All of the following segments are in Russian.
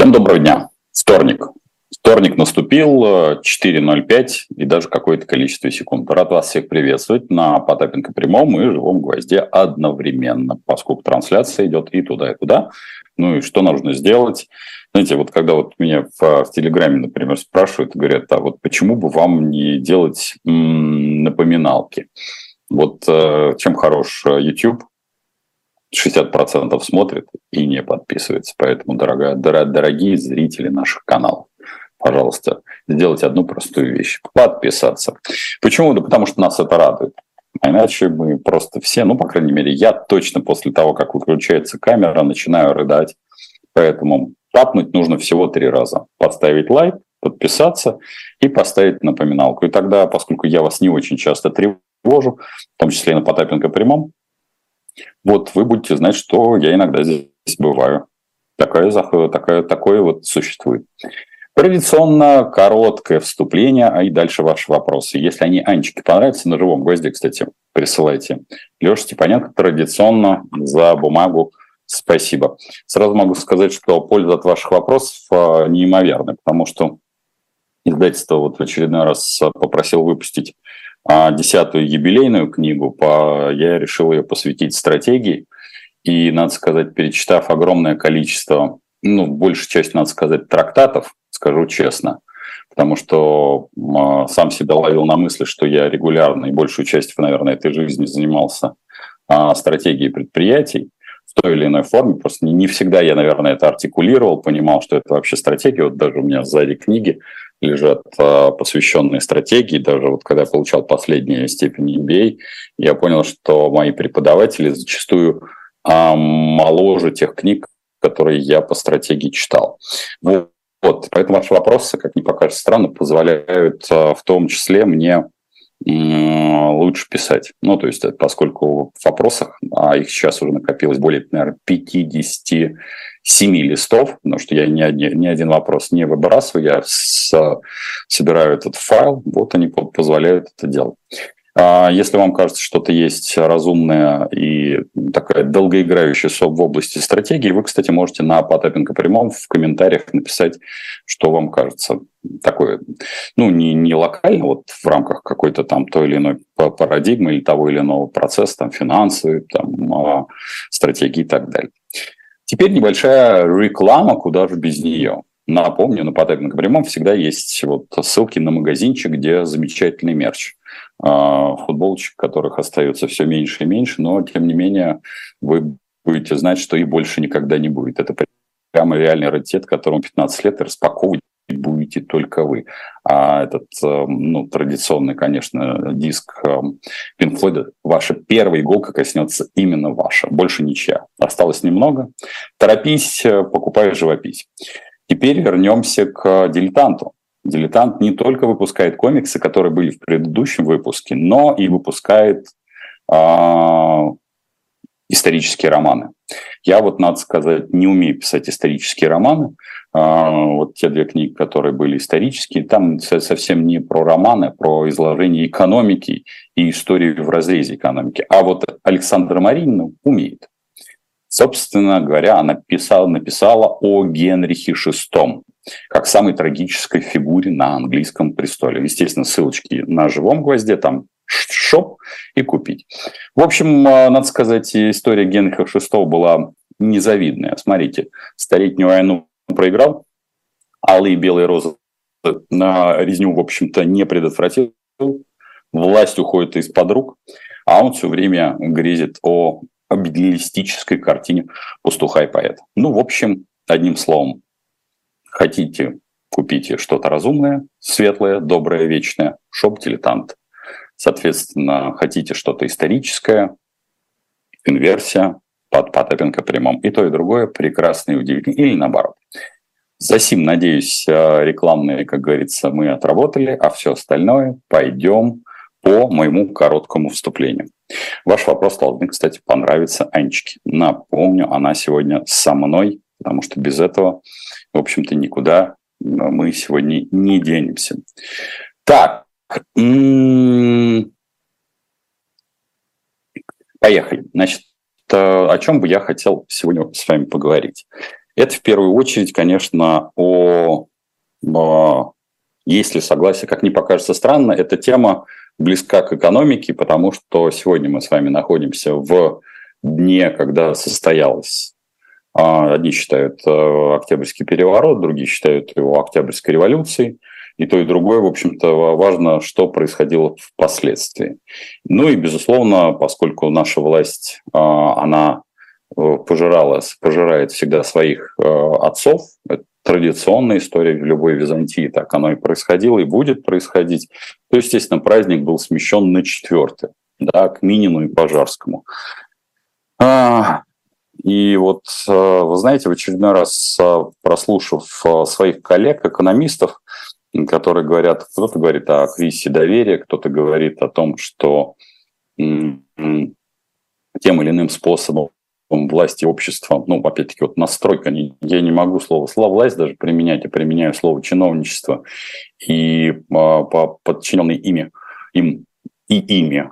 Всем доброго дня. Вторник. Вторник наступил, 4.05 и даже какое-то количество секунд. Рад вас всех приветствовать на Потапенко прямом и живом гвозде одновременно, поскольку трансляция идет и туда, и туда. Ну и что нужно сделать? Знаете, вот когда вот меня в, в Телеграме, например, спрашивают, говорят, а вот почему бы вам не делать м- напоминалки? Вот э, чем хорош э, YouTube, 60% смотрит и не подписывается. Поэтому, дорогая, дорогие зрители наших каналов, пожалуйста, сделайте одну простую вещь. Подписаться. Почему? Да потому что нас это радует. А иначе мы просто все, ну, по крайней мере, я точно после того, как выключается камера, начинаю рыдать. Поэтому тапнуть нужно всего три раза. Подставить лайк, подписаться и поставить напоминалку. И тогда, поскольку я вас не очень часто тревожу, в том числе и на Потапенко прямом, вот вы будете знать, что я иногда здесь бываю. Такое, такое, такое вот существует. Традиционно короткое вступление, а и дальше ваши вопросы. Если они Анечке понравятся, на живом гвозде, кстати, присылайте. Леша Степаненко традиционно за бумагу спасибо. Сразу могу сказать, что польза от ваших вопросов а, неимоверная, потому что издательство вот в очередной раз попросил выпустить а десятую юбилейную книгу, по, я решил ее посвятить стратегии. И, надо сказать, перечитав огромное количество, ну, большая часть, надо сказать, трактатов, скажу честно, потому что э, сам себя ловил на мысли, что я регулярно и большую часть, наверное, этой жизни занимался э, стратегией предприятий в той или иной форме. Просто не, не всегда я, наверное, это артикулировал, понимал, что это вообще стратегия. Вот даже у меня сзади книги лежат а, посвященные стратегии. Даже вот когда я получал последнюю степень MBA, я понял, что мои преподаватели зачастую а, моложе тех книг, которые я по стратегии читал. Вот. Поэтому ваши вопросы, как ни покажется странно, позволяют а, в том числе мне лучше писать. Ну, то есть, поскольку в вопросах, а их сейчас уже накопилось более, наверное, 57 листов, потому что я ни, ни, ни один вопрос не выбрасываю, я с, собираю этот файл, вот они позволяют это делать. А если вам кажется, что-то есть разумное и такая долгоиграющая в области стратегии, вы, кстати, можете на Потапенко прямом в комментариях написать, что вам кажется. Такое, ну, не, не локально, вот в рамках какой-то там той или иной парадигмы или того или иного процесса, там, финансовой, там, а, стратегии и так далее. Теперь небольшая реклама, куда же без нее. Напомню, на Потапенко прямом всегда есть вот ссылки на магазинчик, где замечательный мерч. А, футболочек, которых остается все меньше и меньше, но тем не менее вы будете знать, что их больше никогда не будет. Это прямо реальный раритет, которому 15 лет и распаковывать будете только вы. А этот, э, ну, традиционный, конечно, диск Pink Floyd, ваша первая иголка коснется именно ваша, больше ничья. Осталось немного. Торопись, э, покупай живопись. Теперь вернемся к дилетанту. Дилетант не только выпускает комиксы, которые были в предыдущем выпуске, но и выпускает э, исторические романы. Я вот, надо сказать, не умею писать исторические романы. Э, вот те две книги, которые были исторические, там совсем не про романы, а про изложение экономики и истории в разрезе экономики. А вот Александра Маринина умеет. Собственно говоря, она писала, написала о Генрихе VI как самой трагической фигуре на английском престоле. Естественно, ссылочки на живом гвозде, там шоп и купить. В общем, а, надо сказать, история Генриха VI была незавидная. Смотрите, Столетнюю войну проиграл, алые и белые розы на резню, в общем-то, не предотвратил. Власть уходит из-под рук, а он все время грезит о обиделистической картине пастуха и поэта. Ну, в общем, одним словом, хотите, купите что-то разумное, светлое, доброе, вечное, шоп-дилетант. Соответственно, хотите что-то историческое, инверсия, под Потапенко прямом. И то, и другое прекрасно и удивительно. Или наоборот. За сим, надеюсь, э, рекламные, как говорится, мы отработали, а все остальное пойдем по моему короткому вступлению. Ваш вопрос должен, кстати, понравиться Анечке. Напомню, она сегодня со мной, потому что без этого, в общем-то, никуда мы сегодня не денемся. Так, поехали. Значит, о чем бы я хотел сегодня с вами поговорить. Это в первую очередь, конечно, о, о есть ли согласие, как не покажется странно, эта тема близка к экономике, потому что сегодня мы с вами находимся в дне, когда состоялась а, Одни считают э, Октябрьский переворот, другие считают его Октябрьской революцией. И то, и другое, в общем-то, важно, что происходило впоследствии. Ну и, безусловно, поскольку наша власть, а, она э, пожирала, пожирает всегда своих э, отцов, традиционная история в любой Византии, так оно и происходило и будет происходить, то, естественно, праздник был смещен на четвертый, да, к Минину и Пожарскому. А, и вот, э, вы знаете, в очередной раз, э, прослушав своих коллег-экономистов, которые говорят, кто-то говорит о кризисе доверия, кто-то говорит о том, что тем или иным способом власти общества, ну, опять-таки, вот настройка, я не могу слово слово власть даже применять, я применяю слово чиновничество, и по подчиненной ими, им и ими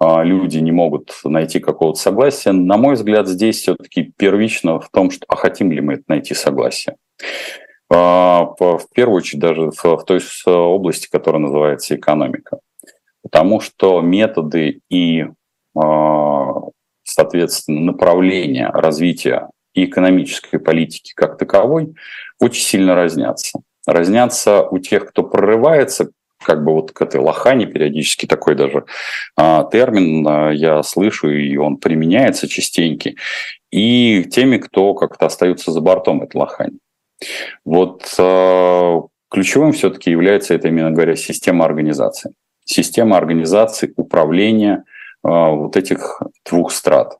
а, люди не могут найти какого-то согласия. На мой взгляд, здесь все-таки первично в том, что а хотим ли мы это найти согласие. А, в первую очередь даже в той области, которая называется экономика. Потому что методы и, а, соответственно, направления развития и экономической политики как таковой очень сильно разнятся. Разнятся у тех, кто прорывается как бы вот к этой лохане периодически такой даже а, термин а, я слышу, и он применяется частенько, и теми, кто как-то остаются за бортом этой лохани. Вот а, ключевым все-таки является это, именно говоря, система организации. Система организации управления вот этих двух страт.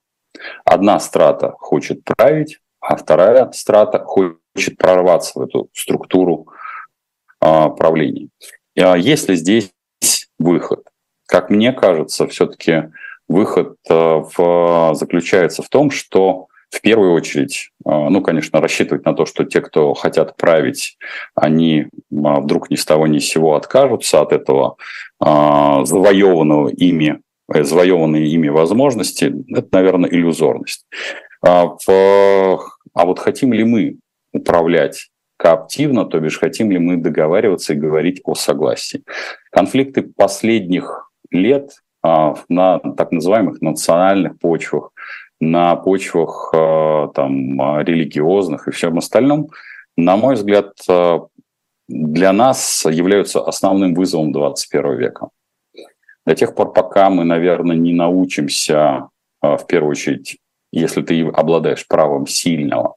Одна страта хочет править, а вторая страта хочет прорваться в эту структуру а, правления. А есть ли здесь выход? Как мне кажется, все-таки выход э, в, заключается в том, что в первую очередь, э, ну, конечно, рассчитывать на то, что те, кто хотят править, они а, вдруг ни с того ни с сего откажутся от этого а, завоеванного ими, завоеванные ими возможности, это, наверное, иллюзорность. А, а вот хотим ли мы управлять кооптивно, то бишь хотим ли мы договариваться и говорить о согласии. Конфликты последних лет а, на так называемых национальных почвах, на почвах а, там, религиозных и всем остальном, на мой взгляд, для нас являются основным вызовом 21 века. До тех пор, пока мы, наверное, не научимся, а, в первую очередь, если ты обладаешь правом сильного,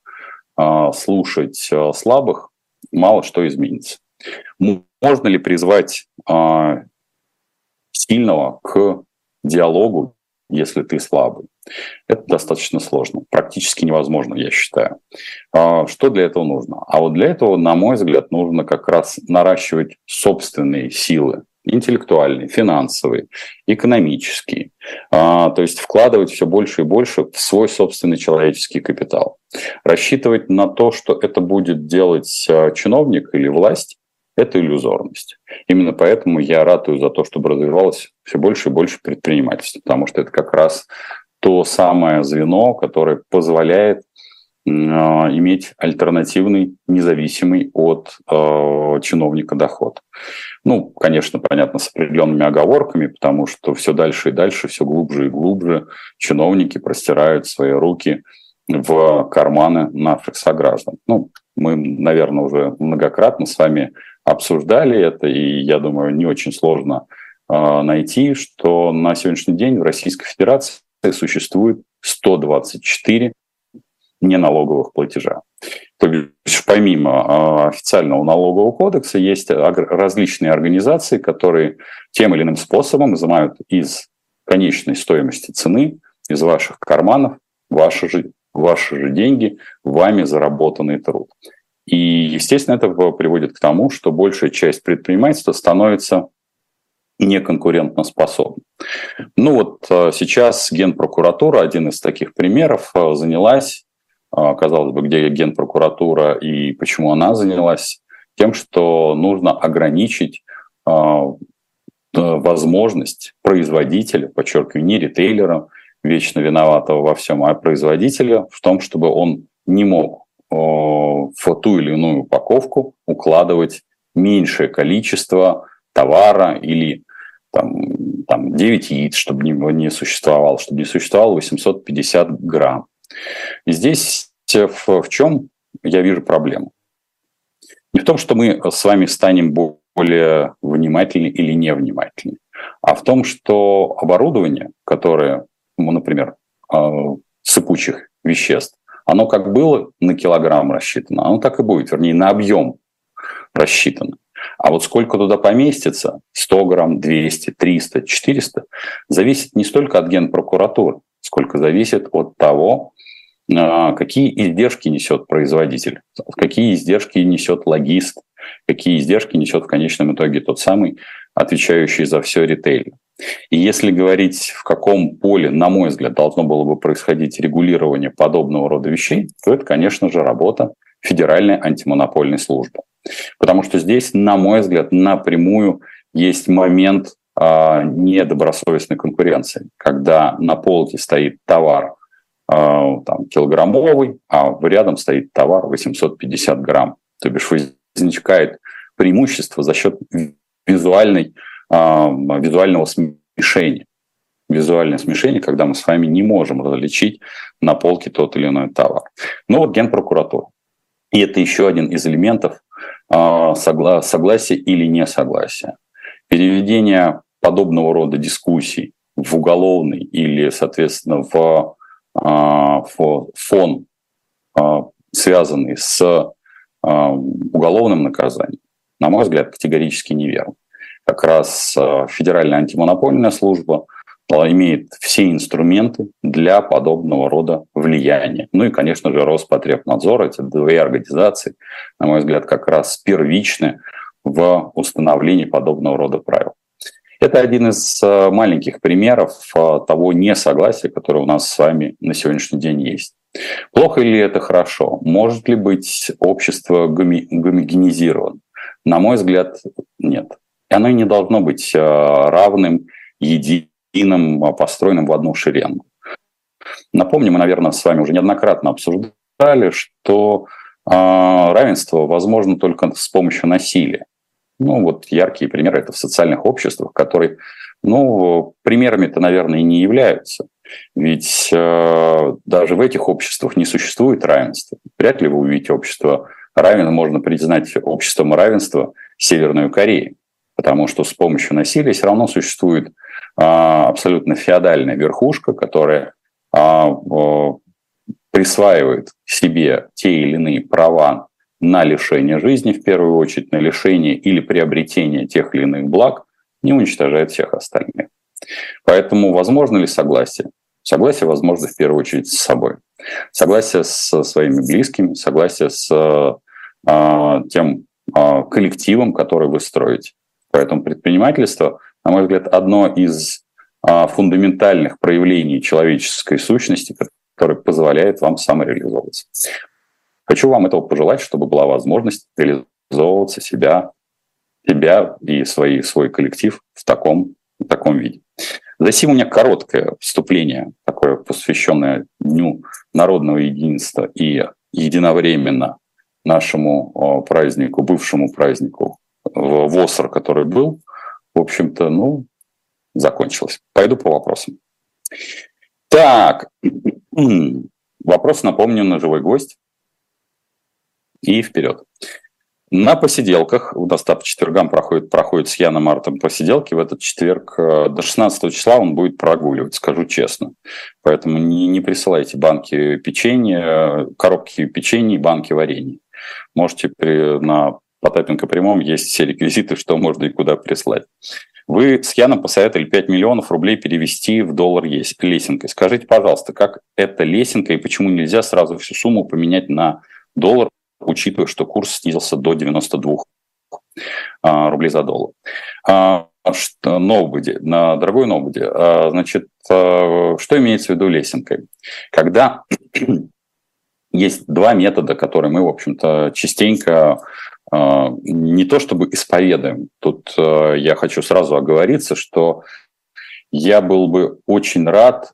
а, слушать а, слабых, мало что изменится. Можно ли призвать сильного к диалогу, если ты слабый? Это достаточно сложно, практически невозможно, я считаю. Что для этого нужно? А вот для этого, на мой взгляд, нужно как раз наращивать собственные силы, интеллектуальные, финансовые, экономические. А, то есть вкладывать все больше и больше в свой собственный человеческий капитал. Рассчитывать на то, что это будет делать а, чиновник или власть, это иллюзорность. Именно поэтому я ратую за то, чтобы развивалось все больше и больше предпринимательства, потому что это как раз то самое звено, которое позволяет иметь альтернативный, независимый от э, чиновника доход. Ну, конечно, понятно, с определенными оговорками, потому что все дальше и дальше, все глубже и глубже чиновники простирают свои руки в карманы наших сограждан. Ну, мы, наверное, уже многократно с вами обсуждали это, и я думаю, не очень сложно э, найти, что на сегодняшний день в Российской Федерации существует 124 неналоговых платежа. То бишь, помимо а, официального налогового кодекса, есть различные организации, которые тем или иным способом изымают из конечной стоимости цены, из ваших карманов, ваши же, ваши же деньги, вами заработанный труд. И, естественно, это приводит к тому, что большая часть предпринимательства становится неконкурентоспособна. Ну вот а, сейчас Генпрокуратура, один из таких примеров, а, занялась казалось бы, где генпрокуратура и почему она занялась тем, что нужно ограничить а, возможность производителя, подчеркиваю, не ритейлера, вечно виноватого во всем, а производителя в том, чтобы он не мог в ту или иную упаковку укладывать меньшее количество товара или там, там 9 яиц, чтобы не, не существовало, чтобы не существовало 850 грамм. Здесь в, в чем я вижу проблему? Не в том, что мы с вами станем более внимательны или невнимательны, а в том, что оборудование, которое, ну, например, э, сыпучих веществ, оно как было на килограмм рассчитано, оно так и будет, вернее, на объем рассчитано. А вот сколько туда поместится, 100 грамм, 200, 300, 400, зависит не столько от генпрокуратуры, сколько зависит от того, а, какие издержки несет производитель, какие издержки несет логист, какие издержки несет в конечном итоге тот самый, отвечающий за все ритейл. И если говорить, в каком поле, на мой взгляд, должно было бы происходить регулирование подобного рода вещей, то это, конечно же, работа Федеральной антимонопольной службы. Потому что здесь, на мой взгляд, напрямую есть момент недобросовестной конкуренции, когда на полке стоит товар э, там, килограммовый, а рядом стоит товар 850 грамм. То бишь возникает преимущество за счет визуальной, э, визуального смешения. Визуальное смешение, когда мы с вами не можем различить на полке тот или иной товар. Ну вот Генпрокуратура. И это еще один из элементов а, согла- согласия или несогласия. Переведение подобного рода дискуссий в уголовный или, соответственно, в, а, в фон, а, связанный с уголовным наказанием, на мой взгляд, категорически неверно. Как раз Федеральная антимонопольная служба имеет все инструменты для подобного рода влияния. Ну и, конечно же, Роспотребнадзор, эти две организации, на мой взгляд, как раз первичны в установлении подобного рода правил. Это один из э, маленьких примеров э, того несогласия, которое у нас с вами на сегодняшний день есть. Плохо ли это хорошо? Может ли быть общество гомогенизировано? На мой взгляд, нет. И оно не должно быть э, равным, единым а, построенным в одну шеренгу. Напомню, мы, наверное, с вами уже неоднократно обсуждали, что э, равенство возможно только с помощью насилия. Ну, вот яркие примеры это в социальных обществах, которые, ну, примерами-то, наверное, и не являются. Ведь э, даже в этих обществах не существует равенства. Вряд ли вы увидите общество равенства, можно признать обществом равенства Северную Корею, потому что с помощью насилия все равно существует а, абсолютно феодальная верхушка, которая а, присваивает себе те или иные права на лишение жизни, в первую очередь, на лишение или приобретение тех или иных благ, не уничтожает всех остальных. Поэтому возможно ли согласие? Согласие возможно в первую очередь с собой. Согласие со своими близкими, согласие с э, тем э, коллективом, который вы строите. Поэтому предпринимательство на мой взгляд, одно из а, фундаментальных проявлений человеческой сущности, которое позволяет вам самореализовываться. Хочу вам этого пожелать, чтобы была возможность реализовываться себя, себя и свои, свой коллектив в таком, в таком виде. Затем у меня короткое вступление, такое посвященное Дню народного единства и единовременно нашему празднику, бывшему празднику ВОСР, который был – в общем-то, ну, закончилось. Пойду по вопросам. Так, вопрос, напомню, на живой гость. И вперед. На посиделках, у нас по четвергам проходит, проходит с Яном Мартом посиделки, в этот четверг э, до 16 числа он будет прогуливать, скажу честно. Поэтому не, не присылайте банки печенья, коробки печенья и банки варенья. Можете при, на Потапенко прямом есть все реквизиты, что можно и куда прислать. Вы с Яном посоветовали 5 миллионов рублей перевести в доллар есть лесенкой. Скажите, пожалуйста, как это лесенка и почему нельзя сразу всю сумму поменять на доллар, учитывая, что курс снизился до 92 а, рублей за доллар? А, что, ноубоди, на дорогой ноубоди, а, значит, что имеется в виду лесенкой? Когда есть два метода, которые мы, в общем-то, частенько не то чтобы исповедуем. Тут я хочу сразу оговориться, что я был бы очень рад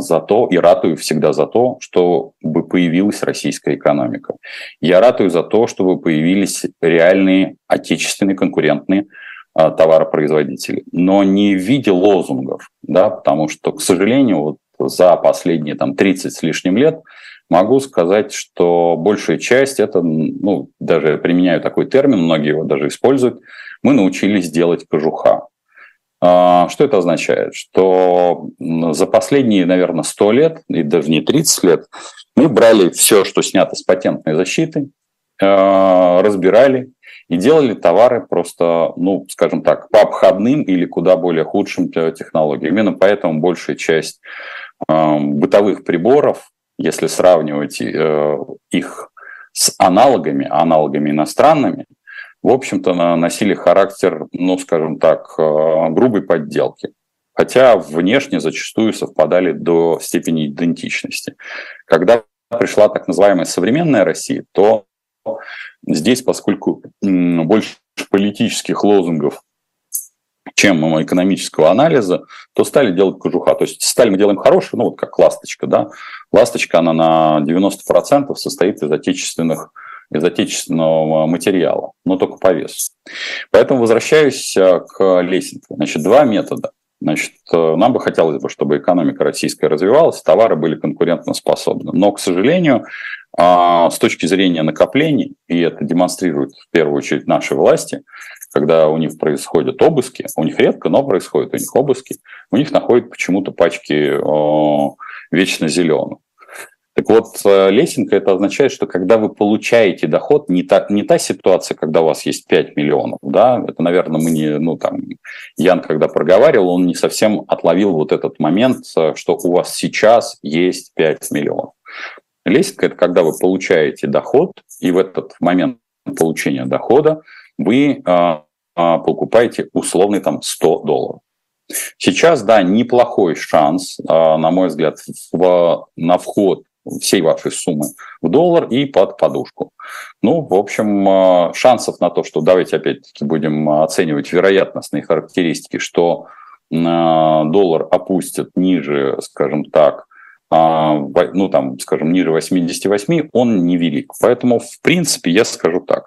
за то и ратую всегда за то, чтобы появилась российская экономика. Я ратую за то, чтобы появились реальные отечественные конкурентные товаропроизводители, но не в виде лозунгов, да, потому что, к сожалению, вот за последние там, 30 с лишним лет могу сказать, что большая часть, это, ну, даже применяю такой термин, многие его даже используют, мы научились делать кожуха. А, что это означает? Что за последние, наверное, 100 лет, и даже не 30 лет, мы брали все, что снято с патентной защиты, а, разбирали и делали товары просто, ну, скажем так, по обходным или куда более худшим технологиям. Именно поэтому большая часть а, бытовых приборов, если сравнивать э, их с аналогами, аналогами иностранными, в общем-то, носили характер, ну, скажем так, э, грубой подделки. Хотя внешне зачастую совпадали до степени идентичности. Когда пришла так называемая современная Россия, то здесь, поскольку больше политических лозунгов, чем экономического анализа, то стали делать кожуха. То есть сталь мы делаем хорошую, ну вот как ласточка, да. Ласточка, она на 90% состоит из отечественных из отечественного материала, но только по весу. Поэтому возвращаюсь э, к лесенке. Значит, два метода. Значит, э, нам бы хотелось бы, чтобы экономика российская развивалась, товары были конкурентоспособны. Но, к сожалению, а, с точки зрения накоплений, и это демонстрируют в первую очередь наши власти, когда у них происходят обыски, у них редко, но происходят у них обыски, у них находят почему-то пачки вечно зеленых. Так вот, э, лесенка это означает, что когда вы получаете доход, не та, не та ситуация, когда у вас есть 5 миллионов, да, это, наверное, мы не, ну, там, Ян, когда проговаривал, он не совсем отловил вот этот момент, э, что у вас сейчас есть 5 миллионов. Лесенка – это когда вы получаете доход, и в этот момент получения дохода вы а, а, покупаете условный там 100 долларов. Сейчас, да, неплохой шанс, на мой взгляд, в, на вход всей вашей суммы в доллар и под подушку. Ну, в общем, а, шансов на то, что давайте опять-таки будем оценивать вероятностные характеристики, что а, доллар опустят ниже, скажем так, а, ну, там, скажем, ниже 88, он невелик. Поэтому, в принципе, я скажу так.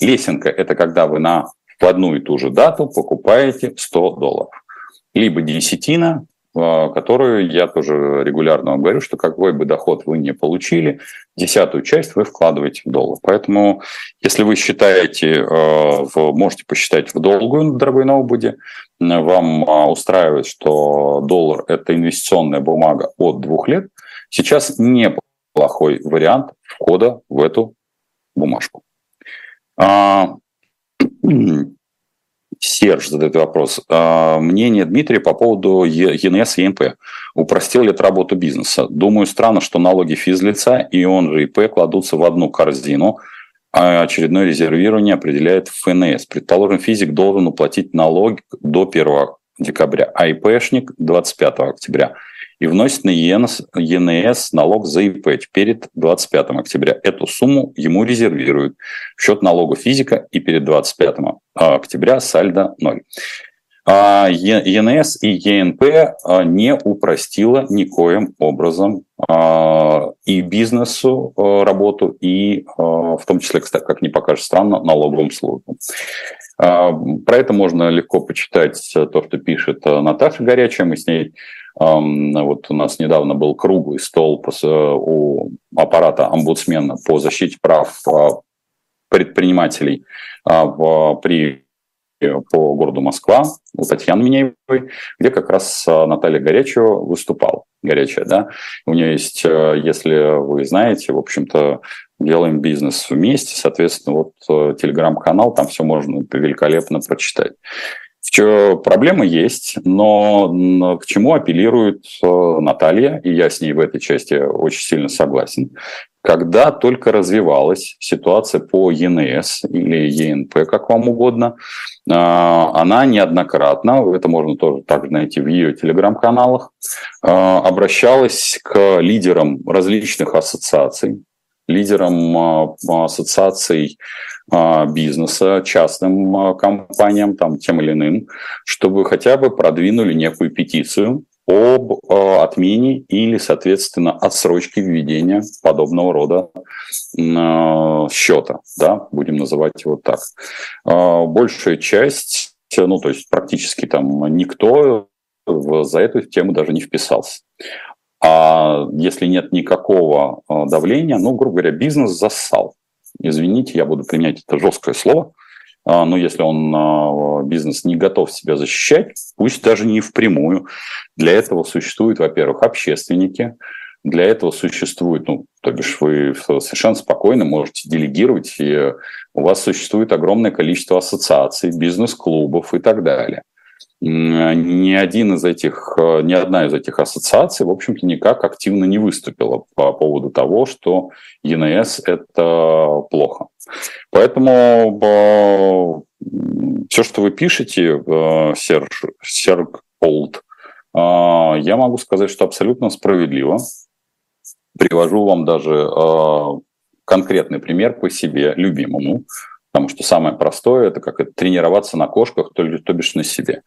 Лесенка – это когда вы на в одну и ту же дату покупаете 100 долларов. Либо десятина, которую я тоже регулярно вам говорю, что какой бы доход вы не получили, десятую часть вы вкладываете в доллар. Поэтому, если вы считаете, а, можете посчитать в долгую, дорогой ноутбуде, вам а, устраивает, что доллар – это инвестиционная бумага от двух лет, сейчас неплохой вариант входа в эту бумажку. Серж задает вопрос. А, мнение Дмитрия по поводу ЕНС и ЕНП. Упростил ли это работу бизнеса? Думаю, странно, что налоги физлица и он же ИП кладутся в одну корзину, а очередное резервирование определяет ФНС. Предположим, физик должен уплатить налог до 1 декабря, а ИПшник 25 октября и вносит на ЕНС, ЕНС налог за ИП перед 25 октября. Эту сумму ему резервируют в счет налога физика и перед 25 октября сальдо 0. А ЕНС и ЕНП а, не упростила никоим образом а, и бизнесу работу, и в том числе, кстати, как не покажет странно, налоговым службам. Про это можно легко почитать то, что пишет Наташа Горячая. Мы с ней вот у нас недавно был круглый стол у аппарата омбудсмена по защите прав а, предпринимателей а, при по городу Москва у Татьяны Минеевой, где как раз а, Наталья Горячева выступала. Горячая, да. У нее есть, если вы знаете, в общем-то, делаем бизнес вместе, соответственно, вот телеграм-канал, там все можно великолепно прочитать. Что проблема есть, но к чему апеллирует э, Наталья, и я с ней в этой части очень сильно согласен, когда только развивалась ситуация по ЕНС или ЕНП, как вам угодно, э, она неоднократно, это можно тоже также найти в ее телеграм-каналах, э, обращалась к лидерам различных ассоциаций, лидерам ассоциаций а, бизнеса, частным а, компаниям, там, тем или иным, чтобы хотя бы продвинули некую петицию об э, отмене или, соответственно, отсрочке введения подобного рода счета, да, будем называть его так. Большая часть, ну, то есть практически там никто за эту тему даже не вписался. А если нет никакого давления, ну, грубо говоря, бизнес зассал. Извините, я буду применять это жесткое слово – а, но если он, а, бизнес, не готов себя защищать, пусть даже не впрямую. Для этого существуют, во-первых, общественники, для этого существует, ну, то бишь вы совершенно спокойно можете делегировать, и у вас существует огромное количество ассоциаций, бизнес-клубов и так далее ни один из этих, э, ни одна из этих ассоциаций, в общем-то, никак активно не выступила по поводу того, что ЕНС – это плохо. Поэтому э, все, что вы пишете, э, Серж, Серг Олд, я могу сказать, что абсолютно справедливо. Привожу вам даже конкретный пример по себе любимому. Потому что самое простое – это как это тренироваться на кошках, то, то бишь на себе.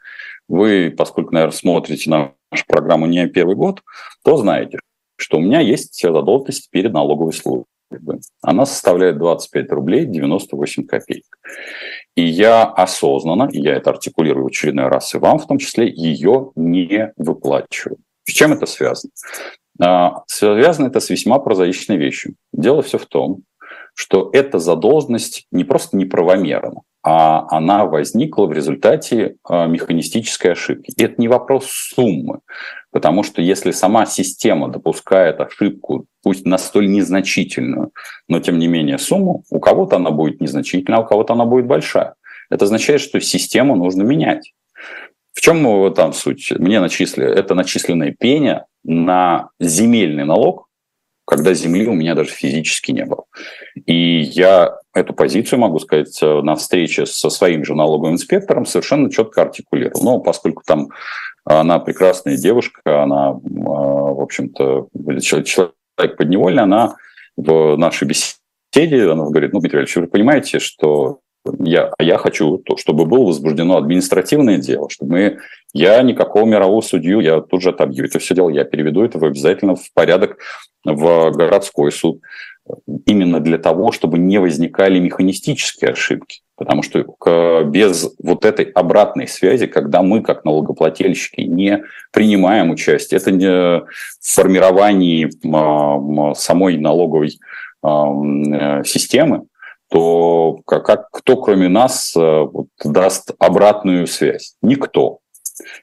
Вы, поскольку, наверное, смотрите нашу программу не первый год, то знаете, что у меня есть задолженность перед налоговой службой. Она составляет 25 рублей 98 копеек. И я осознанно, и я это артикулирую в очередной раз и вам в том числе, ее не выплачиваю. С чем это связано? А, связано это с весьма прозаичной вещью. Дело все в том, что эта задолженность не просто неправомерна, а она возникла в результате а, механистической ошибки. И это не вопрос суммы, потому что если сама система допускает ошибку, пусть на столь незначительную, но тем не менее сумму, у кого-то она будет незначительная, а у кого-то она будет большая. Это означает, что систему нужно менять. В чем там суть? Мне начислили, это начисленное пение на земельный налог, когда земли у меня даже физически не было. И я эту позицию, могу сказать, на встрече со своим же налоговым инспектором совершенно четко артикулировал. Но поскольку там она прекрасная девушка, она, э, в общем-то, человек подневольный, она в нашей беседе, она говорит, ну, Дмитрий Ильич, вы понимаете, что я, я хочу, чтобы было возбуждено административное дело, чтобы мы, я никакого мирового судью, я тут же отобью это все дело, я переведу это обязательно в порядок в городской суд, именно для того, чтобы не возникали механистические ошибки. Потому что без вот этой обратной связи, когда мы, как налогоплательщики, не принимаем участие, это не в формировании самой налоговой э, системы, то как, кто кроме нас э, даст обратную связь? Никто.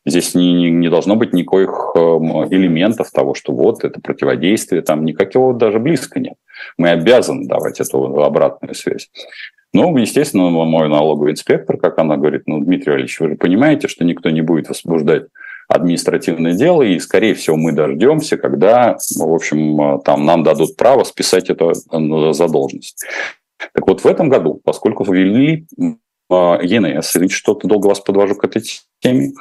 Здесь не, не, не должно быть никаких эм, элементов того, что вот это противодействие, там никакого даже близко нет. Мы обязаны давать эту обратную связь. Ну, естественно, мой налоговый инспектор, как она говорит, ну, Дмитрий Ильич, вы же понимаете, что никто не будет возбуждать административное дело, и, скорее всего, мы дождемся, когда, в общем, там нам дадут право списать эту э, задолженность. Так вот, в этом году, поскольку ввели а, ЕНС, или что-то долго вас подвожу к этой теме,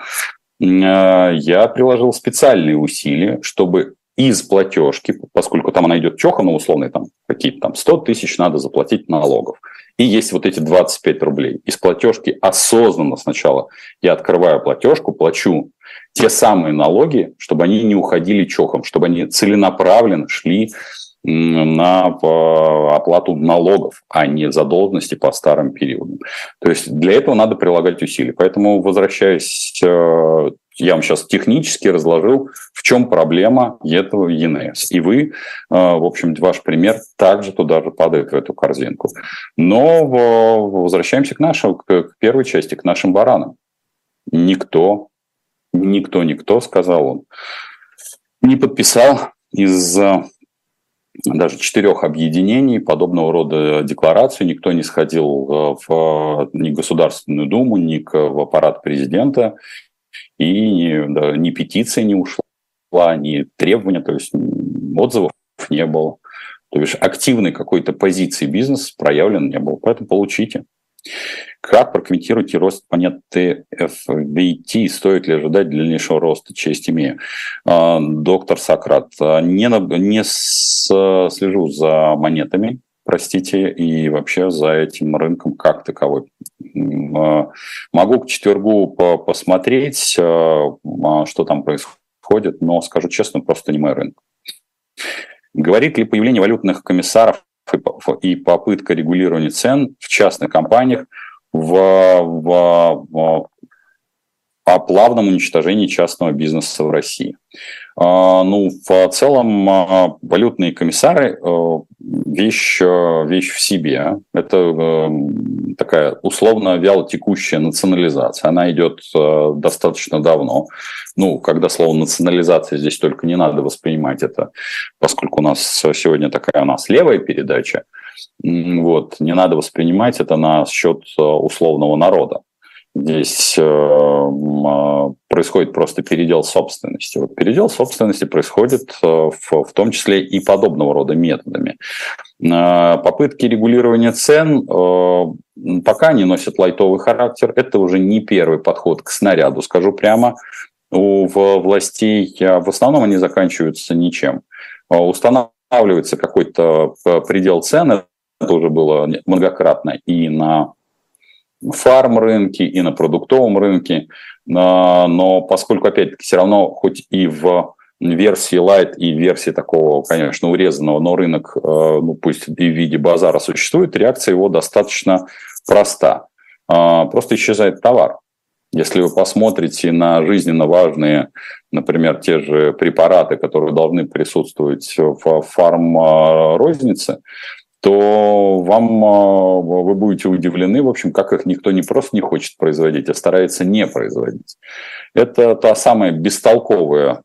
а, я приложил специальные усилия, чтобы из платежки, поскольку там она идет чехом, ну, условно, там какие-то там 100 тысяч надо заплатить налогов. И есть вот эти 25 рублей. Из платежки осознанно сначала я открываю платежку, плачу те самые налоги, чтобы они не уходили чехом, чтобы они целенаправленно шли на оплату налогов, а не задолженности по старым периодам. То есть для этого надо прилагать усилия. Поэтому, возвращаясь, э, я вам сейчас технически разложил, в чем проблема этого ЕНС. И вы, э, в общем, ваш пример также туда же падает в эту корзинку. Но возвращаемся к нашему, к первой части, к нашим баранам. Никто, никто, никто, сказал он, не подписал из даже четырех объединений подобного рода декларацию. Никто не сходил э, в ни Государственную Думу, ни в аппарат президента, и да, ни петиция не ушла, ни требования, то есть отзывов не было. То есть активной какой-то позиции бизнеса проявлен не было. Поэтому получите. Как прокомментируете рост монеты FVT? Стоит ли ожидать дальнейшего роста? Честь имею. А, доктор Сократ, а, не, не слежу за монетами, простите, и вообще за этим рынком как таковой. А, могу к четвергу посмотреть, что там происходит, но, скажу честно, просто не мой рынок. Говорит ли появление валютных комиссаров и попытка регулирования цен в частных компаниях в, в, в о плавном уничтожении частного бизнеса в России. А, ну, в целом, а, валютные комиссары э, вещь, вещь в себе. Это такая условно вяло текущая национализация. Она идет достаточно давно. Ну, когда слово национализация здесь только не надо воспринимать это, поскольку у нас сегодня такая у нас левая передача, вот, не надо воспринимать это на счет условного народа. Здесь э, а, происходит просто передел собственности. Вот передел собственности происходит э, в, в том числе и подобного рода методами. Э, попытки регулирования цен пока не носят лайтовый характер. Это уже не первый подход к снаряду, скажу прямо. У властей в основном они заканчиваются ничем. Устанавливается какой-то предел цен, это уже было многократно и на фарм-рынке, и на продуктовом рынке. Но поскольку, опять-таки, все равно хоть и в версии Light и версии такого, конечно, урезанного, но рынок, э, ну, пусть и в виде базара существует, реакция его достаточно проста. А, просто исчезает товар. Если вы посмотрите на жизненно важные, например, те же препараты, которые должны присутствовать в фарм-рознице, то вам а, вы будете удивлены, в общем, как их никто не просто не хочет производить, а старается не производить. Это та самая бестолковая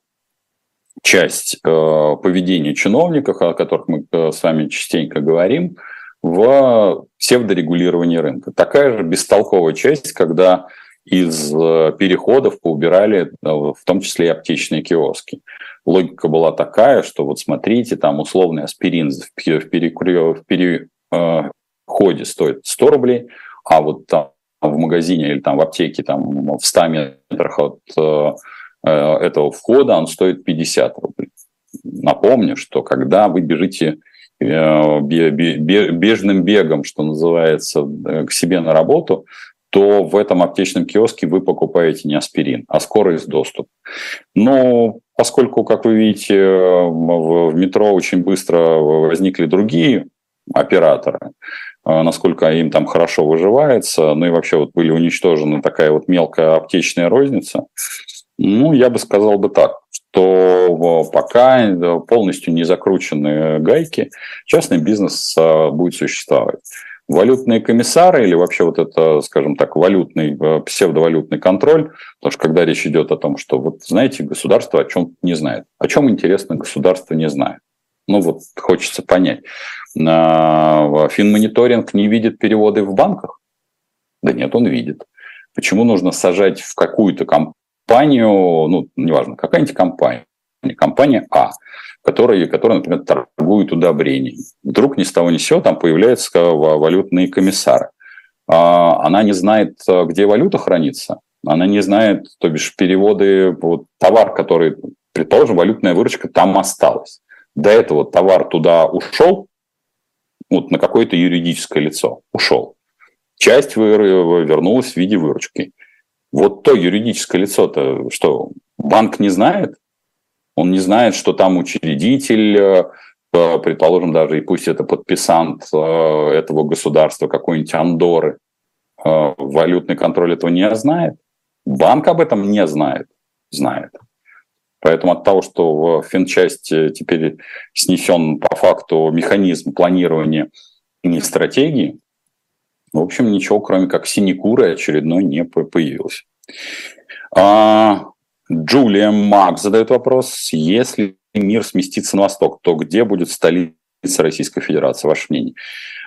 часть э, поведения чиновников, о которых мы э, с вами частенько говорим, в псевдорегулировании рынка. Такая же бестолковая часть, когда из э, переходов поубирали в том числе и аптечные киоски логика была такая, что вот смотрите, там условный аспирин в, перекуре, в переходе стоит 100 рублей, а вот там в магазине или там в аптеке там в 100 метрах от э, э, этого входа он стоит 50 рублей. Напомню, что когда вы бежите э, бежным бегом, что называется, к себе на работу, то в этом аптечном киоске вы покупаете не аспирин, а скорость доступа. Но поскольку, как вы видите, в метро очень быстро возникли другие операторы, э, насколько им там хорошо выживается, ну и вообще вот были уничтожены такая вот мелкая аптечная розница, ну, я бы сказал бы так, что пока полностью не закручены гайки, частный бизнес э, будет существовать валютные комиссары или вообще вот это, скажем так, валютный, э, псевдовалютный контроль, потому что когда речь идет о том, что вот знаете, государство о чем не знает. О чем интересно государство не знает. Ну вот хочется понять. Финмониторинг не видит переводы в банках? Да нет, он видит. Почему нужно сажать в какую-то компанию, ну, неважно, какая-нибудь компания, компания А, которая, которая, например, торгует удобрениями. Вдруг ни с того ни с сего там появляются валютные комиссары. А, она не знает, где валюта хранится, она не знает, то бишь переводы, вот, товар, который, предположим, валютная выручка там осталась. До этого товар туда ушел, вот на какое-то юридическое лицо ушел. Часть вернулась в виде выручки. Вот то юридическое лицо-то, что банк не знает, он не знает, что там учредитель, э, э, предположим, даже и пусть это подписант э, этого государства, какой-нибудь Андоры, валютный контроль этого не знает. Банк об этом не знает. Знает. Поэтому от того, что в финчасти теперь снесен по факту механизм планирования и стратегии, в общем, ничего, кроме как синекуры очередной не появилось. А, Джулия Мак задает вопрос, если мир сместится на восток, то где будет столица Российской Федерации, ваше мнение?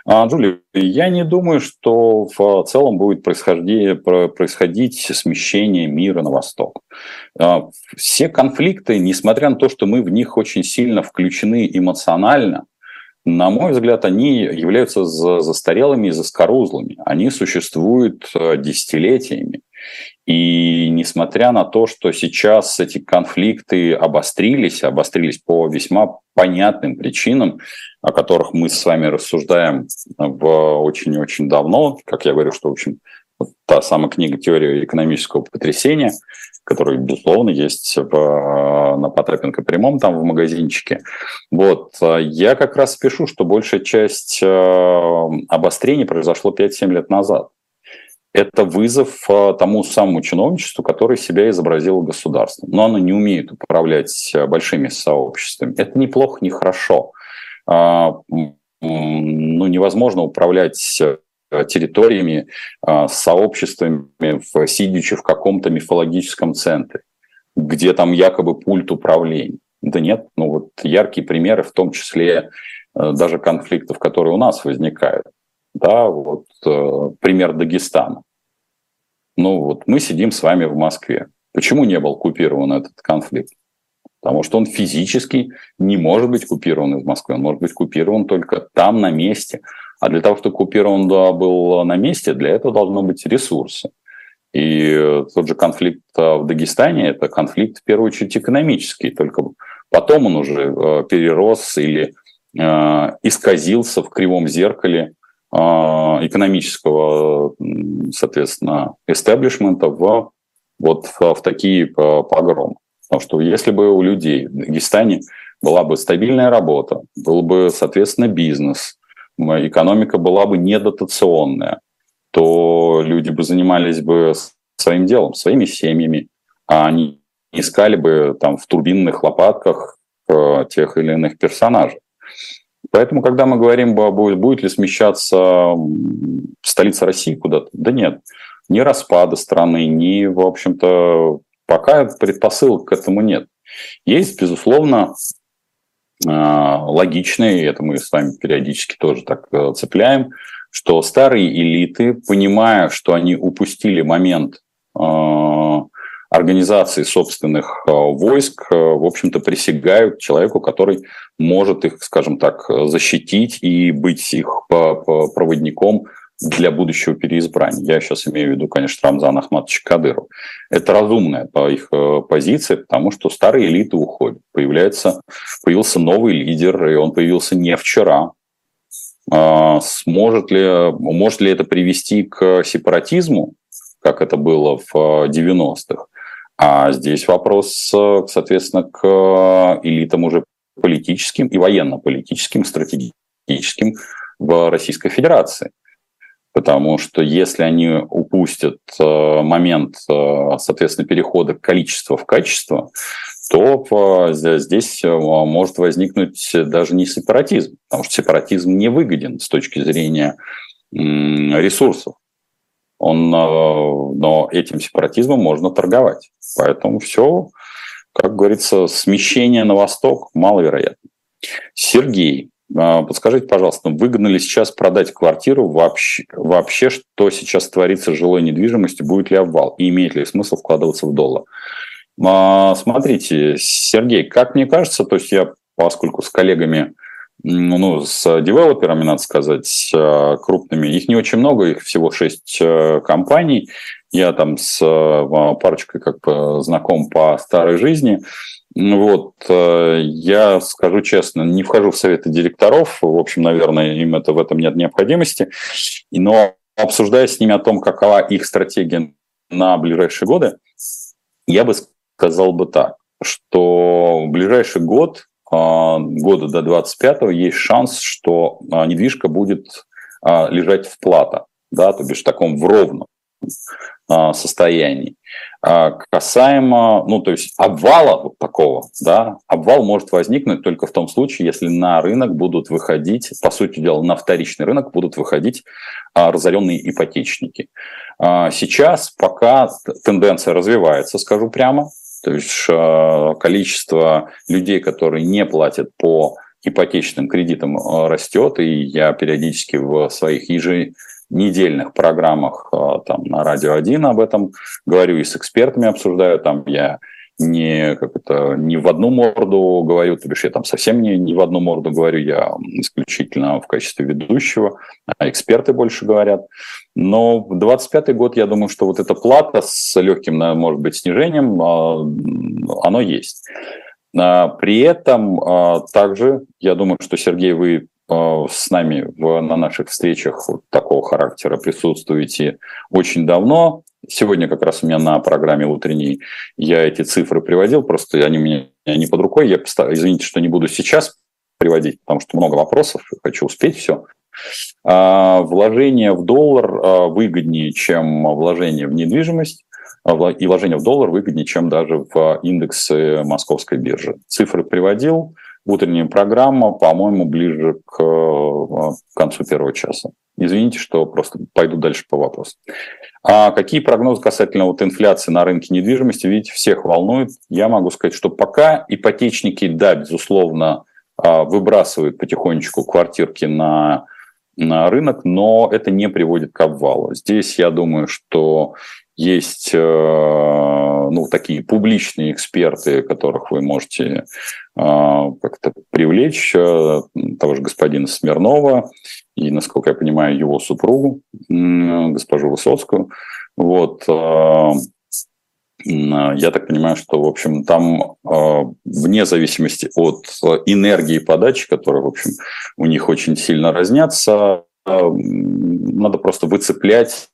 А, Джулия, я не думаю, что в целом будет происходить смещение мира на восток. А, все конфликты, несмотря на то, что мы в них очень сильно включены эмоционально, на мой взгляд, они являются застарелыми и заскорузлыми. Они существуют э, десятилетиями. И несмотря на то, что сейчас эти конфликты обострились, обострились по весьма понятным причинам, о которых мы с вами рассуждаем в очень-очень давно, как я говорю, что, в общем, та самая книга «Теория экономического потрясения», которая, безусловно, есть в, на Потапенко прямом, там в магазинчике. Вот. Я как раз пишу, что большая часть э, обострений произошло 5-7 лет назад. Это вызов э, тому самому чиновничеству, которое себя изобразило государством. Но оно не умеет управлять э, большими сообществами. Это неплохо, не хорошо. А, ну, невозможно управлять Э, территориями, э, сообществами, сидячи в каком-то мифологическом центре, где там якобы пульт управления. Да нет, ну вот яркие примеры, в том числе э, даже конфликтов, которые у нас возникают. Да, вот пример Дагестана. Ну вот мы сидим с вами в Москве. Почему не был купирован этот конфликт? Потому что он физически не может быть купирован из Москвы, он может быть купирован только там, на месте. А для того, чтобы купирован был на месте, для этого должны быть ресурсы. И тот же конфликт э, в Дагестане – это конфликт, в первую очередь, экономический. Только потом он уже э, перерос или э, исказился в кривом зеркале экономического, соответственно, эстеблишмента в, вот в такие погромы. Потому что если бы у людей в Дагестане была бы стабильная работа, был бы, соответственно, бизнес, экономика была бы недотационная, то люди бы занимались бы своим делом, своими семьями, а они искали бы там в турбинных лопатках э, тех или иных персонажей. Поэтому, когда мы говорим, будет, ли смещаться столица России куда-то, да нет, ни распада страны, ни, в общем-то, пока предпосылок к этому нет. Есть, безусловно, а, логичные, это мы с вами периодически тоже так э, цепляем, что старые элиты, понимая, что они упустили момент а, организации собственных а, войск, э, в общем-то, присягают человеку, который может их, скажем так, защитить и быть их проводником для будущего переизбрания. Я сейчас имею в виду, конечно, Рамзана Ахматовича Кадырова. Это разумная по их э, позиции, потому что старые элиты уходят. Появляется, появился новый лидер, и он появился не вчера. А, сможет ли, может ли это привести к сепаратизму, как это было в 90-х? А здесь вопрос, соответственно, к элитам уже политическим и военно-политическим, стратегическим в Российской Федерации. Потому что если они упустят э, момент, э, соответственно, перехода количества в качество, то э, здесь может возникнуть даже не сепаратизм, потому что сепаратизм не выгоден с точки зрения ресурсов. Он, но этим сепаратизмом можно торговать. Поэтому все, как говорится, смещение на восток маловероятно. Сергей а, подскажите, пожалуйста, выгодно ли сейчас продать квартиру вообще, вообще, что сейчас творится с жилой недвижимостью, будет ли обвал и имеет ли смысл вкладываться в доллар? А, смотрите, Сергей, как мне кажется, то есть я, поскольку с коллегами, ну, с девелоперами, надо сказать, а, крупными, их не очень много, их всего шесть э, компаний, я там с парочкой как бы знаком по старой жизни, вот, э, я скажу честно, не вхожу в советы директоров, в общем, наверное, им это в этом нет необходимости, но обсуждая с ними о том, какова их стратегия на ближайшие годы, я бы сказал бы так, что в ближайший год, э, года до 25 есть шанс, что э, недвижка будет лежать в плата, да, то бишь в таком в ровном состоянии. А, касаемо, ну, то есть обвала вот такого, да, обвал может возникнуть только в том случае, если на рынок будут выходить, по сути дела, на вторичный рынок будут выходить а, разоренные ипотечники. А, сейчас пока тенденция развивается, скажу прямо, то есть количество людей, которые не платят по ипотечным кредитам растет, и я периодически в своих ежедневных недельных программах а, там, на Радио 1 об этом говорю и с экспертами обсуждаю. Там я не, как это, не в одну морду говорю, то бишь я там совсем не, не в одну морду говорю, я исключительно в качестве ведущего, а эксперты больше говорят. Но в 25 год, я думаю, что вот эта плата с легким, может быть, снижением, а, оно есть. При этом также, я думаю, что, Сергей, вы с нами в, на наших встречах вот такого характера присутствуете очень давно. Сегодня как раз у меня на программе утренней я эти цифры приводил, просто они у меня не под рукой. Я, извините, что не буду сейчас приводить, потому что много вопросов, хочу успеть все. А, вложение в доллар а, выгоднее, чем вложение в недвижимость, а, и вложение в доллар выгоднее, чем даже в индексы московской биржи. Цифры приводил, утренняя программа, по-моему, ближе к концу первого часа. Извините, что просто пойду дальше по вопросу. А какие прогнозы касательно вот инфляции на рынке недвижимости? Видите, всех волнует. Я могу сказать, что пока ипотечники, да, безусловно, а, выбрасывают потихонечку квартирки на, на рынок, но это не приводит к обвалу. Здесь я думаю, что есть э, ну, такие публичные эксперты, которых вы можете а, как-то привлечь, э, того же господина Смирнова и, насколько я понимаю, его супругу, госпожу Высоцкую. Вот. А, я так понимаю, что, в общем, там а, вне зависимости от энергии подачи, которая, в общем, у них очень сильно разнятся, надо просто выцеплять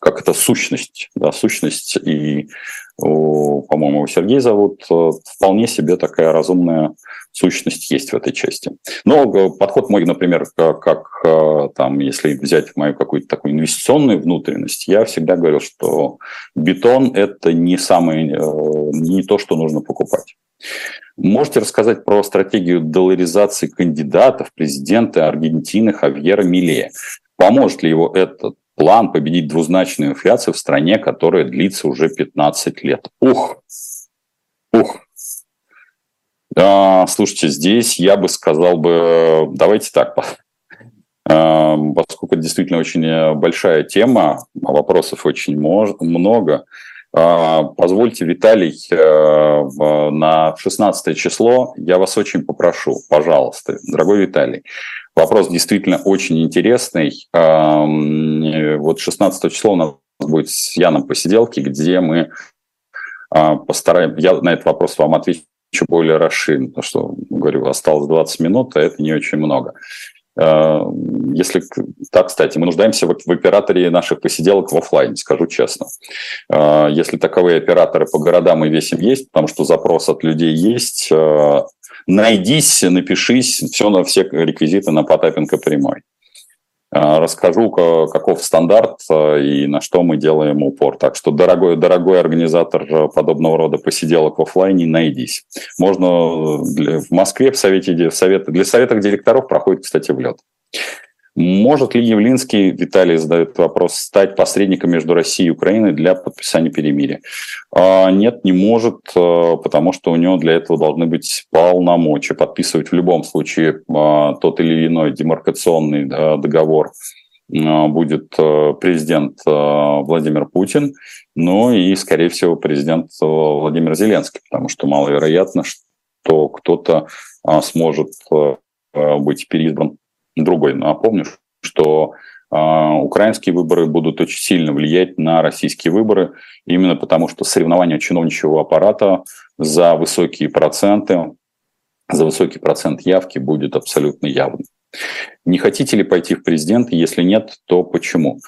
как это сущность, да, сущность и, по-моему, Сергей зовут, э, вполне себе такая разумная сущность есть в этой части. Но э, подход мой, например, как, э, там, если взять мою какую-то такую инвестиционную внутренность, я всегда говорил, что бетон – это не, самое, не то, что нужно покупать. Можете рассказать про стратегию долларизации кандидатов, президента Аргентины Хавьера Милея? Поможет ли его этот план победить двузначную инфляцию в стране, которая длится уже 15 лет. Ух, ух. А, слушайте, здесь я бы сказал бы, давайте так, а, поскольку это действительно очень большая тема, вопросов очень много, а, Позвольте, Виталий, э, на 16 число я вас очень попрошу, пожалуйста, дорогой Виталий, Вопрос действительно очень интересный. Вот 16 число у нас будет с Яном посиделки, где мы а, постараем... Я на этот вопрос вам отвечу более расширенно, потому что, говорю, осталось 20 минут, а это не очень много. А, если так, кстати, мы нуждаемся в, операторе наших посиделок в офлайне, скажу честно. А, если таковые операторы по городам и весим есть, потому что запрос от людей есть, найдись, напишись, все на все реквизиты на Потапенко прямой. А, расскажу, каков стандарт а, и на что мы делаем упор. Так что, дорогой, дорогой организатор подобного рода посиделок в офлайне, найдись. Можно в Москве в совете, в совет, для советов директоров проходит, кстати, в лед. Может ли Явлинский, Виталий задает вопрос, стать посредником между Россией и Украиной для подписания перемирия? А, нет, не может, а, потому что у него для этого должны быть полномочия подписывать в любом случае а, тот или иной демаркационный договор будет президент Владимир Путин, ну и, скорее всего, президент Владимир Зеленский, потому что маловероятно, что кто-то сможет быть переизбран другой. Напомню, что а, украинские выборы будут очень сильно влиять на российские выборы, именно потому что соревнование чиновничьего аппарата за высокие проценты, за высокий процент явки будет абсолютно явным. Не хотите ли пойти в президенты? Если нет, то почему?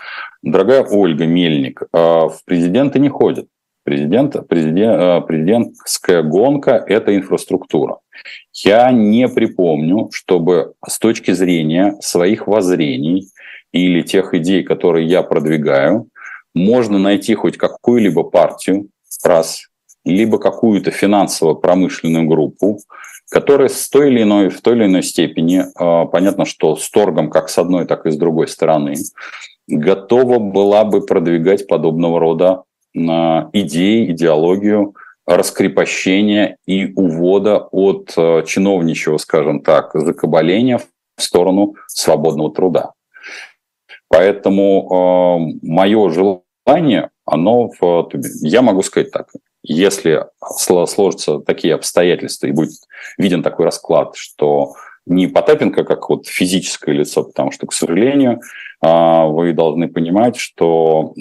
Дорогая Ольга Мельник, а, в президенты не ходят. Президент, президент, а, президентская гонка – это инфраструктура. Я не припомню, чтобы с точки зрения своих воззрений или тех идей, которые я продвигаю, можно найти хоть какую-либо партию, раз, либо какую-то финансово-промышленную группу, которая с той или иной, в той или иной степени, а, понятно, что с торгом как с одной, так и с другой стороны, готова была бы продвигать подобного рода а, идеи, идеологию, раскрепощения и увода от э, чиновничьего, скажем так, закабаления в сторону свободного труда. Поэтому э, мое желание, оно в... Я могу сказать так, если сложатся такие обстоятельства и будет виден такой расклад, что не Потапенко как вот физическое лицо, потому что, к сожалению, э, вы должны понимать, что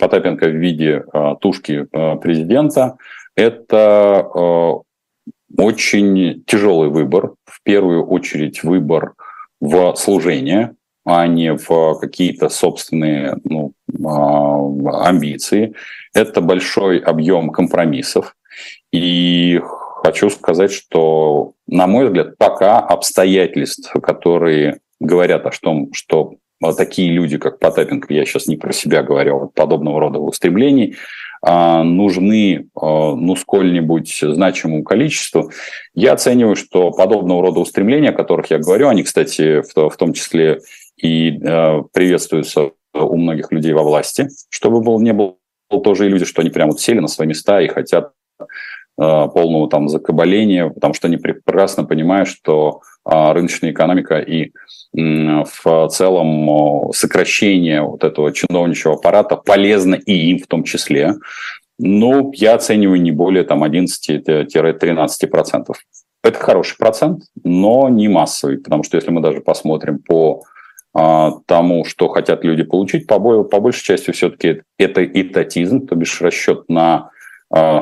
Потапенко в виде э, тушки президента это э, очень тяжелый выбор. В первую очередь выбор в служение, а не в какие-то собственные ну, а, амбиции. Это большой объем компромиссов. И хочу сказать, что, на мой взгляд, пока обстоятельств, которые говорят о том, что такие люди, как Потапенко, я сейчас не про себя говорю, а подобного рода устремлений, нужны а, ну, сколь-нибудь значимому количеству. Я оцениваю, что подобного рода устремления, о которых я говорю, они, кстати, в, том числе и а, приветствуются у многих людей во власти, чтобы был, не было тоже иллюзии, что они прямо вот сели на свои места и хотят полного там закабаления, потому что они прекрасно понимают, что рыночная экономика и в целом сокращение вот этого чиновничьего аппарата полезно и им в том числе. Ну, я оцениваю не более там 11-13%. Это хороший процент, но не массовый, потому что если мы даже посмотрим по а, тому, что хотят люди получить, по, по большей части все-таки это этатизм, то бишь расчет на а,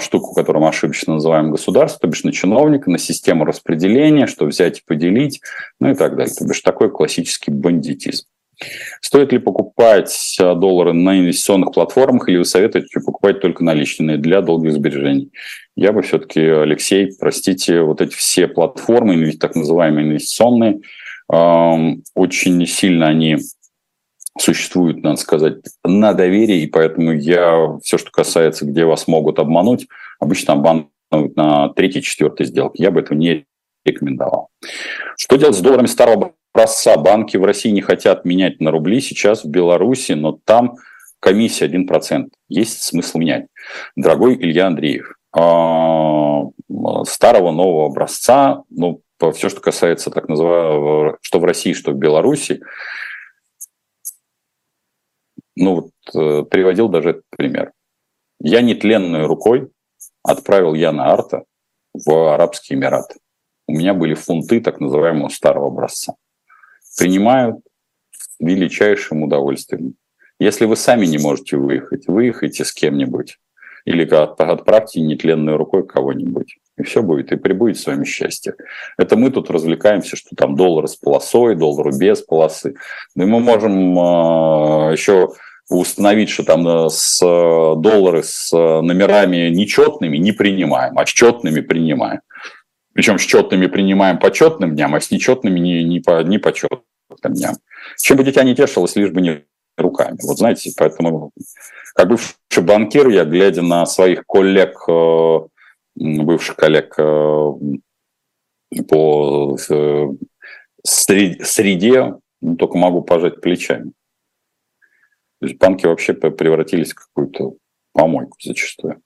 штуку, которую мы ошибочно называем государство, то бишь на чиновника, на систему распределения, что взять и поделить, ну и так далее. То бишь такой классический бандитизм. Стоит ли покупать а, доллары на инвестиционных платформах или вы советуете покупать только наличные для долгих сбережений? Я бы все-таки, Алексей, простите, вот эти все платформы, так называемые инвестиционные, очень сильно они существует, надо сказать, на доверии, и поэтому я все, что касается, где вас могут обмануть, обычно обманывают на третьей, четвертой сделке. Я бы этого не рекомендовал. Что делать с долларами старого образца? Банки в России не хотят менять на рубли сейчас в Беларуси, но там комиссия 1%. Есть смысл менять. Дорогой Илья Андреев, а, старого нового образца, ну, все, что касается так называемого, что в России, что в Беларуси, ну, вот, э, приводил даже этот пример. Я нетленной рукой отправил Яна Арта в Арабские Эмираты. У меня были фунты так называемого старого образца. Принимают с величайшим удовольствием. Если вы сами не можете выехать, выехайте с кем-нибудь. Или отправьте нетленной рукой кого-нибудь. И все будет, и прибудет с вами счастье. Это мы тут развлекаемся, что там доллар с полосой, доллар без полосы. Но мы можем э, еще установить, что там э, с э, доллары с э, номерами нечетными не принимаем, а с четными принимаем. Причем с четными принимаем по четным дням, а с нечетными не, не, по, не по четным дням. Чем бы дитя не тешилось, лишь бы не руками. Вот знаете, поэтому как бывший банкир, я, глядя на своих коллег, бывших коллег по среде, ну, только могу пожать плечами. То есть банки вообще превратились в какую-то помойку зачастую.